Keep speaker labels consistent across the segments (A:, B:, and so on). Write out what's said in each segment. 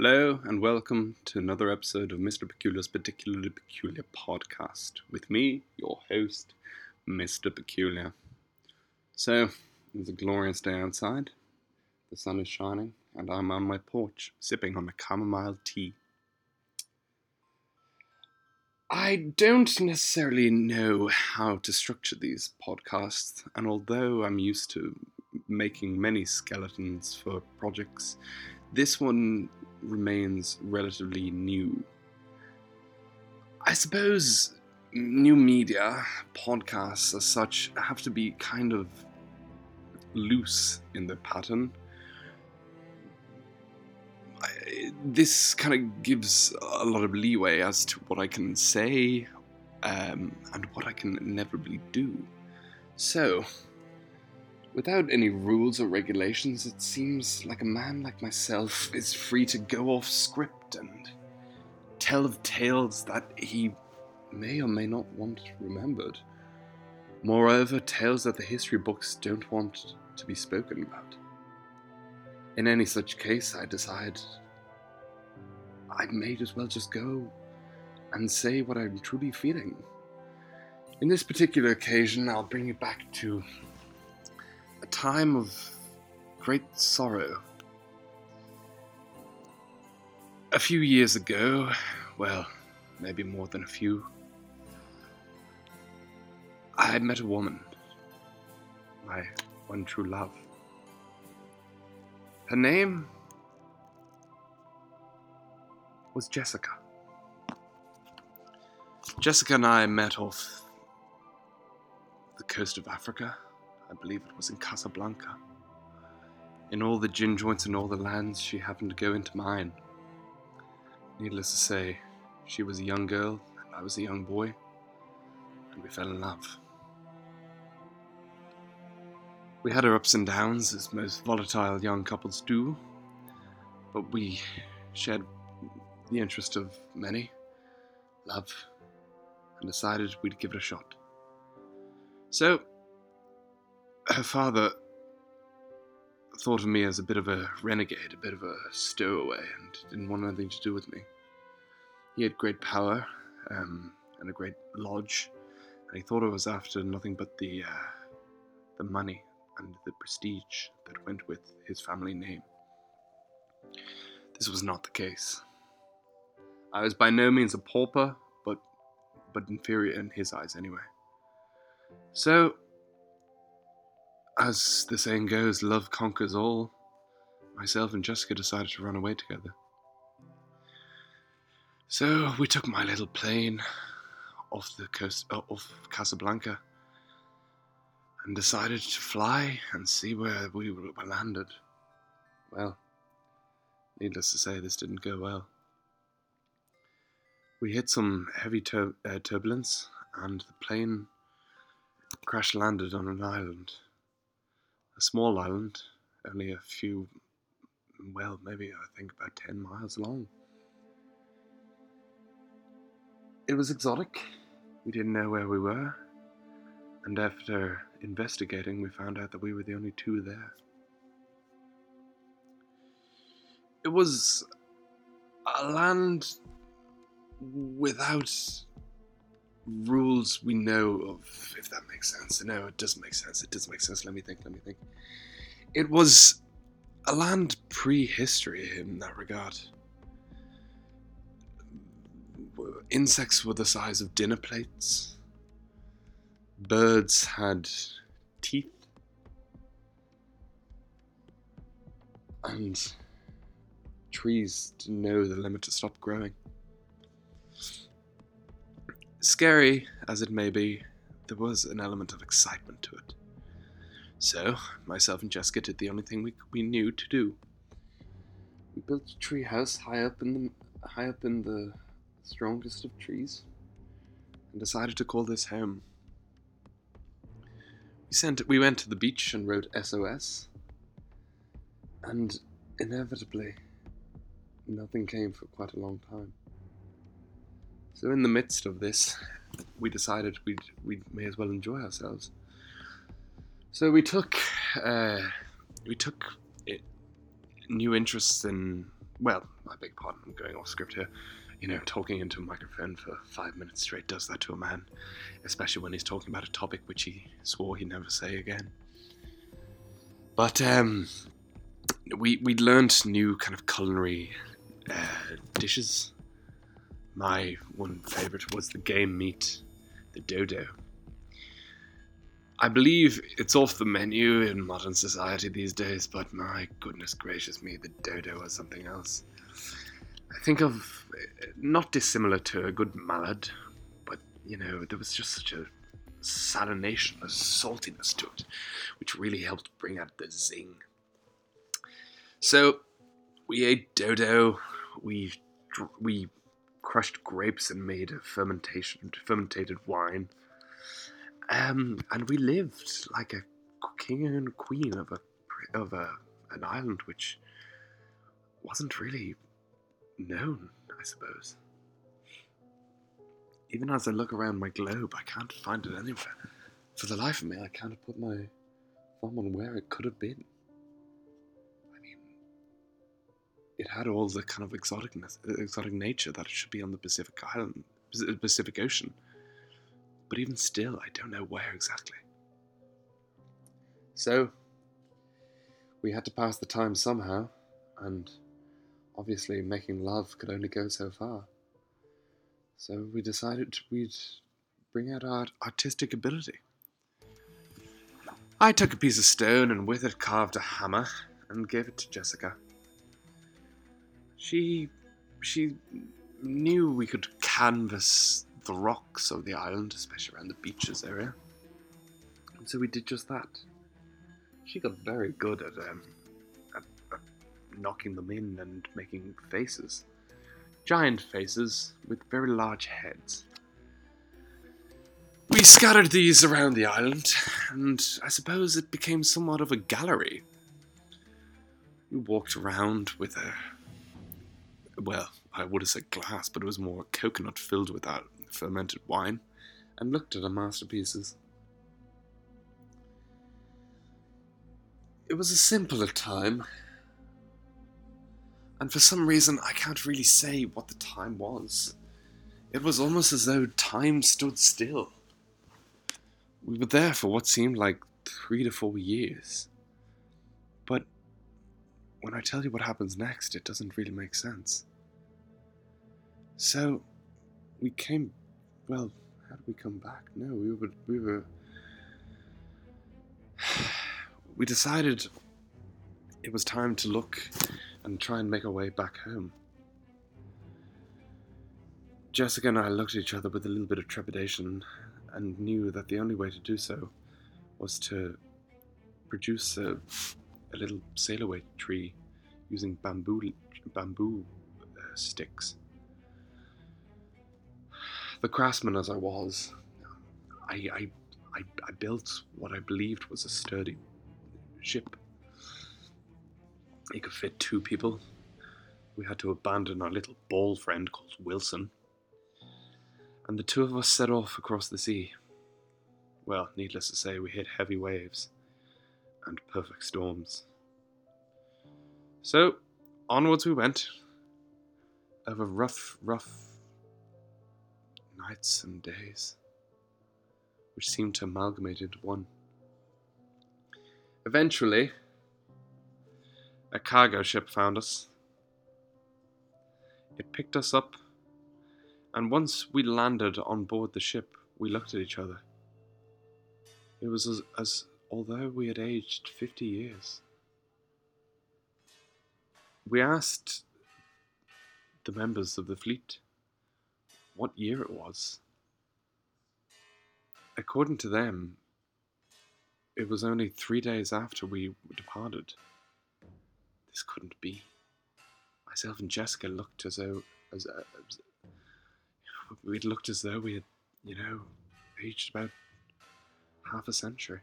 A: Hello, and welcome to another episode of Mr. Peculiar's Particularly Peculiar podcast with me, your host, Mr. Peculiar. So, it's a glorious day outside. The sun is shining, and I'm on my porch sipping on a chamomile tea. I don't necessarily know how to structure these podcasts, and although I'm used to making many skeletons for projects, this one remains relatively new. I suppose new media, podcasts as such, have to be kind of loose in their pattern. I, this kind of gives a lot of leeway as to what I can say um, and what I can inevitably do. So, without any rules or regulations, it seems like a man like myself is free to go off script and tell of tales that he may or may not want remembered. Moreover, tales that the history books don't want to be spoken about. In any such case, I decide I may as well just go and say what I'm truly feeling. In this particular occasion, I'll bring you back to a time of great sorrow. A few years ago, well, maybe more than a few, I met a woman, my one true love. Her name was Jessica. Jessica and I met off the coast of Africa. I believe it was in Casablanca. In all the gin joints in all the lands, she happened to go into mine. Needless to say, she was a young girl, and I was a young boy, and we fell in love. We had our ups and downs, as most volatile young couples do, but we shared the interest of many, love, and decided we'd give it a shot. So, her father thought of me as a bit of a renegade, a bit of a stowaway, and didn't want anything to do with me. He had great power um, and a great lodge, and he thought I was after nothing but the uh, the money and the prestige that went with his family name. This was not the case. I was by no means a pauper, but but inferior in his eyes anyway. So as the saying goes, love conquers all. Myself and Jessica decided to run away together. So we took my little plane off the coast, uh, off Casablanca, and decided to fly and see where we were landed. Well, needless to say, this didn't go well. We hit some heavy tur- uh, turbulence, and the plane crash landed on an island a small island, only a few, well, maybe I think about 10 miles long. It was exotic. We didn't know where we were. And after investigating, we found out that we were the only two there. It was a land without rules we know of, if that makes sense. No, it doesn't make sense. It doesn't make sense. Let me think. Let me think. It was a land prehistory in that regard. Insects were the size of dinner plates. Birds had teeth. And trees didn't know the limit to stop growing. Scary as it may be, there was an element of excitement to it. So, myself and Jessica did the only thing we, we knew to do. We built a tree house high up in the high up in the strongest of trees, and decided to call this home. We sent we went to the beach and wrote SOS, and inevitably, nothing came for quite a long time. So in the midst of this, we decided we we may as well enjoy ourselves. So we took uh, we took it, new interests in well, I beg pardon, I'm going off script here. You know, talking into a microphone for five minutes straight does that to a man, especially when he's talking about a topic which he swore he'd never say again. But um, we we learned new kind of culinary uh, dishes. My one favorite was the game meat, the dodo. I believe it's off the menu in modern society these days, but my goodness gracious me, the dodo was something else. I think of not dissimilar to a good mallard, but you know, there was just such a salination, a saltiness to it, which really helped bring out the zing. So we ate dodo, we we crushed grapes and made a fermentation fermented wine. Um, and we lived like a king and queen of a of a an island which wasn't really known, I suppose. Even as I look around my globe, I can't find it anywhere. For the life of me, I can't put my thumb on where it could have been. It had all the kind of exoticness, exotic nature that it should be on the Pacific Island, Pacific Ocean. But even still, I don't know where exactly. So, we had to pass the time somehow, and obviously making love could only go so far. So we decided we'd bring out our artistic ability. I took a piece of stone and with it carved a hammer and gave it to Jessica. She she knew we could canvas the rocks of the island, especially around the beaches area. And so we did just that. She got very good at um, at, at knocking them in and making faces giant faces with very large heads. We scattered these around the island, and I suppose it became somewhat of a gallery. We walked around with a. Well, I would have said glass, but it was more coconut filled with that fermented wine, and looked at our masterpieces. It was a simpler time, and for some reason I can't really say what the time was. It was almost as though time stood still. We were there for what seemed like three to four years. When I tell you what happens next, it doesn't really make sense. So, we came. Well, how did we come back? No, we were. We were. We decided it was time to look and try and make our way back home. Jessica and I looked at each other with a little bit of trepidation and knew that the only way to do so was to produce a, a little sailaway tree using bamboo bamboo uh, sticks. The craftsman as I was, I, I, I, I built what I believed was a sturdy ship It could fit two people. We had to abandon our little ball friend called Wilson. And the two of us set off across the sea. Well, needless to say, we hit heavy waves and perfect storms. So, onwards we went, over rough, rough nights and days, which seemed to amalgamate into one. Eventually, a cargo ship found us. It picked us up, and once we landed on board the ship, we looked at each other. It was as, as although we had aged 50 years. We asked the members of the fleet what year it was. According to them, it was only three days after we departed. This couldn't be. Myself and Jessica looked as though as, uh, as we'd looked as though we had, you know, aged about half a century.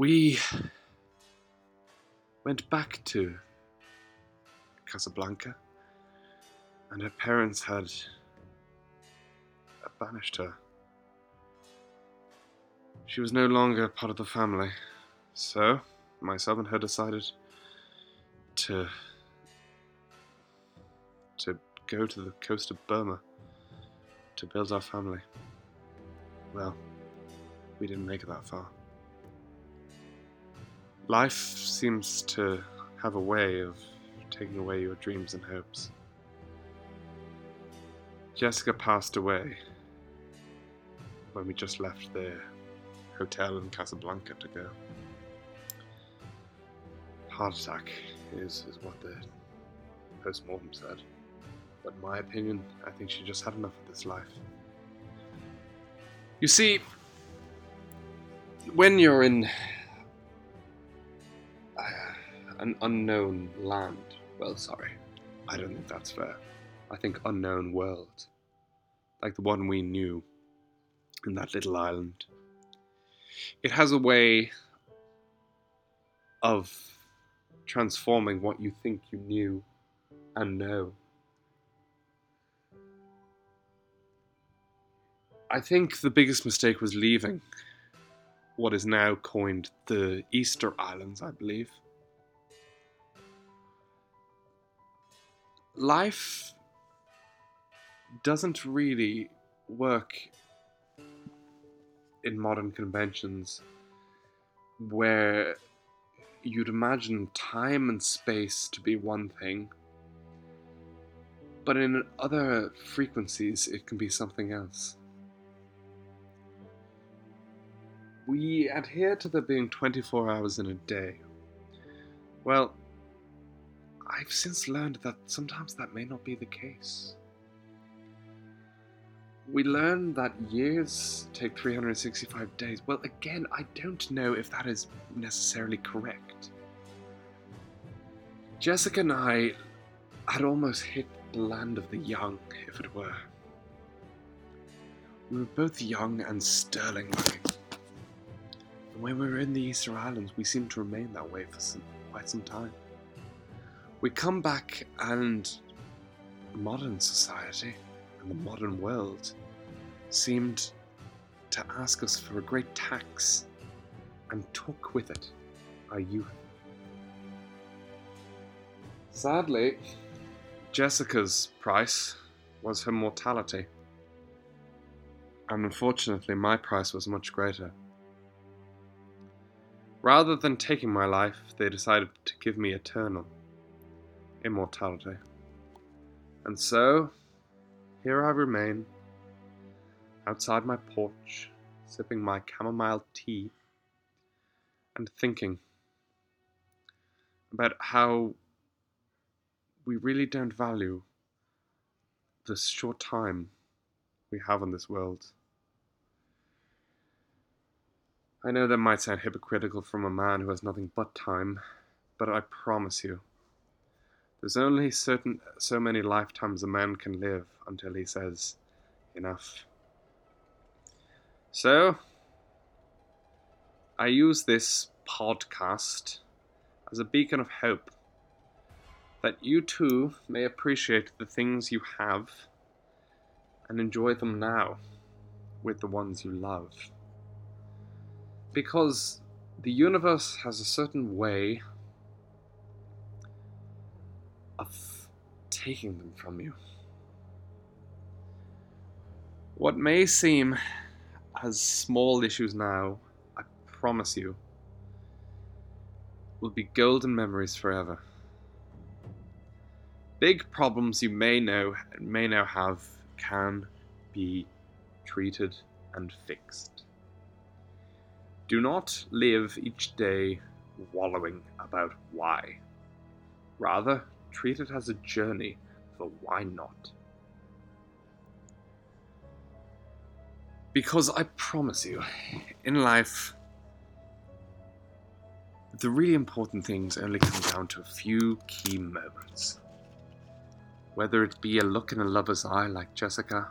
A: We went back to Casablanca, and her parents had banished her. She was no longer part of the family. So, myself and her decided to to go to the coast of Burma to build our family. Well, we didn't make it that far. Life seems to have a way of taking away your dreams and hopes. Jessica passed away when we just left the hotel in Casablanca to go. Heart attack is, is what the post mortem said. But in my opinion, I think she just had enough of this life. You see, when you're in an unknown land, well, sorry, I don't think that's fair. I think unknown world, like the one we knew in that little island, it has a way of transforming what you think you knew and know. I think the biggest mistake was leaving what is now coined the Easter Islands, I believe. Life doesn't really work in modern conventions where you'd imagine time and space to be one thing, but in other frequencies it can be something else. We adhere to there being 24 hours in a day. Well, I've since learned that sometimes that may not be the case. We learn that years take 365 days. Well, again, I don't know if that is necessarily correct. Jessica and I had almost hit the land of the young, if it were. We were both young and sterling looking. And when we were in the Easter Islands, we seemed to remain that way for some, quite some time. We come back and modern society and the modern world seemed to ask us for a great tax and took with it our youth. Sadly, Jessica's price was her mortality. And unfortunately, my price was much greater. Rather than taking my life, they decided to give me eternal immortality. And so, here I remain, outside my porch, sipping my chamomile tea, and thinking about how we really don't value the short time we have in this world. I know that might sound hypocritical from a man who has nothing but time, but I promise you, there's only certain so many lifetimes a man can live until he says enough. So, I use this podcast as a beacon of hope that you too may appreciate the things you have and enjoy them now with the ones you love. Because the universe has a certain way of taking them from you. What may seem as small issues now, I promise you, will be golden memories forever. Big problems you may know and may now have can be treated and fixed. Do not live each day wallowing about why. Rather, treat it as a journey for why not. Because I promise you, in life, the really important things only come down to a few key moments whether it be a look in a lover's eye like Jessica,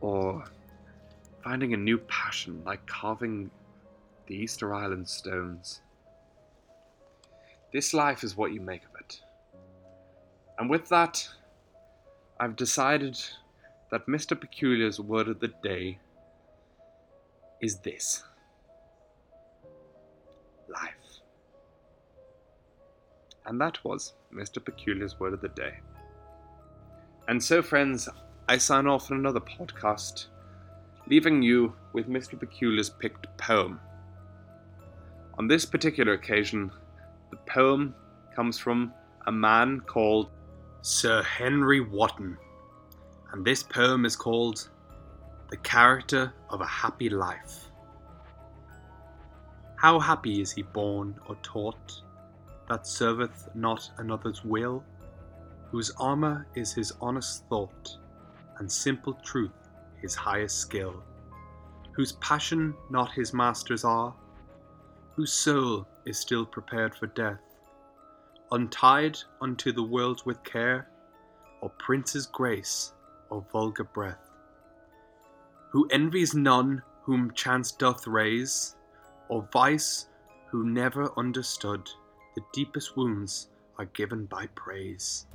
A: or finding a new passion like carving the Easter Island stones. This life is what you make of. And with that, I've decided that Mr. Peculiar's word of the day is this life. And that was Mr. Peculiar's word of the day. And so, friends, I sign off on another podcast, leaving you with Mr. Peculiar's picked poem. On this particular occasion, the poem comes from a man called Sir Henry Wotton, and this poem is called The Character of a Happy Life. How happy is he born or taught, that serveth not another's will, whose armour is his honest thought, and simple truth his highest skill, whose passion not his masters are, whose soul is still prepared for death, untied unto the world with care, or prince's grace, or vulgar breath, who envies none whom chance doth raise, or vice who never understood the deepest wounds are given by praise,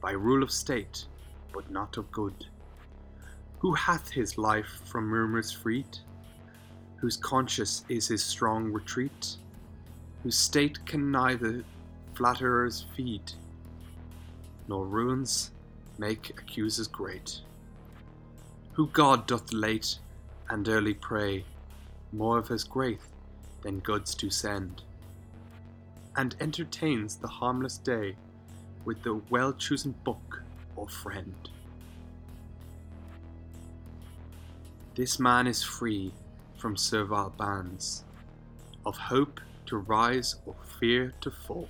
A: by rule of state, but not of good. Who hath his life from murmurs freed? whose conscience is his strong retreat, whose state can neither flatterers feed, nor ruins make accusers great, who God doth late and early pray, more of his grace than goods to send, and entertains the harmless day with the well chosen book or friend. This man is free from servile bands, of hope to rise or fear to fall,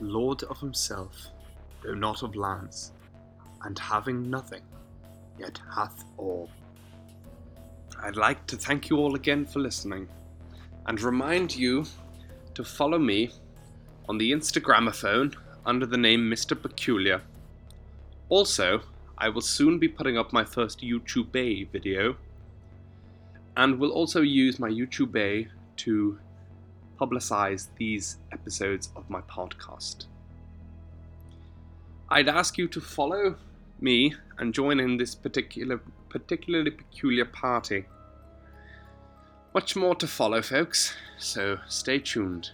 A: lord of himself, though not of lands, and having nothing, yet hath all. I'd like to thank you all again for listening, and remind you to follow me on the Instagramophone under the name Mr. Peculiar. Also, I will soon be putting up my first YouTube Bay video and will also use my YouTube Bay to publicize these episodes of my podcast. I'd ask you to follow me and join in this particular particularly peculiar party. Much more to follow, folks, so stay tuned.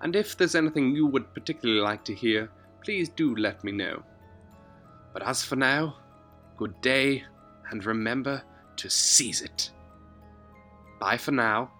A: And if there's anything you would particularly like to hear, please do let me know. But as for now, good day, and remember to seize it. Bye for now.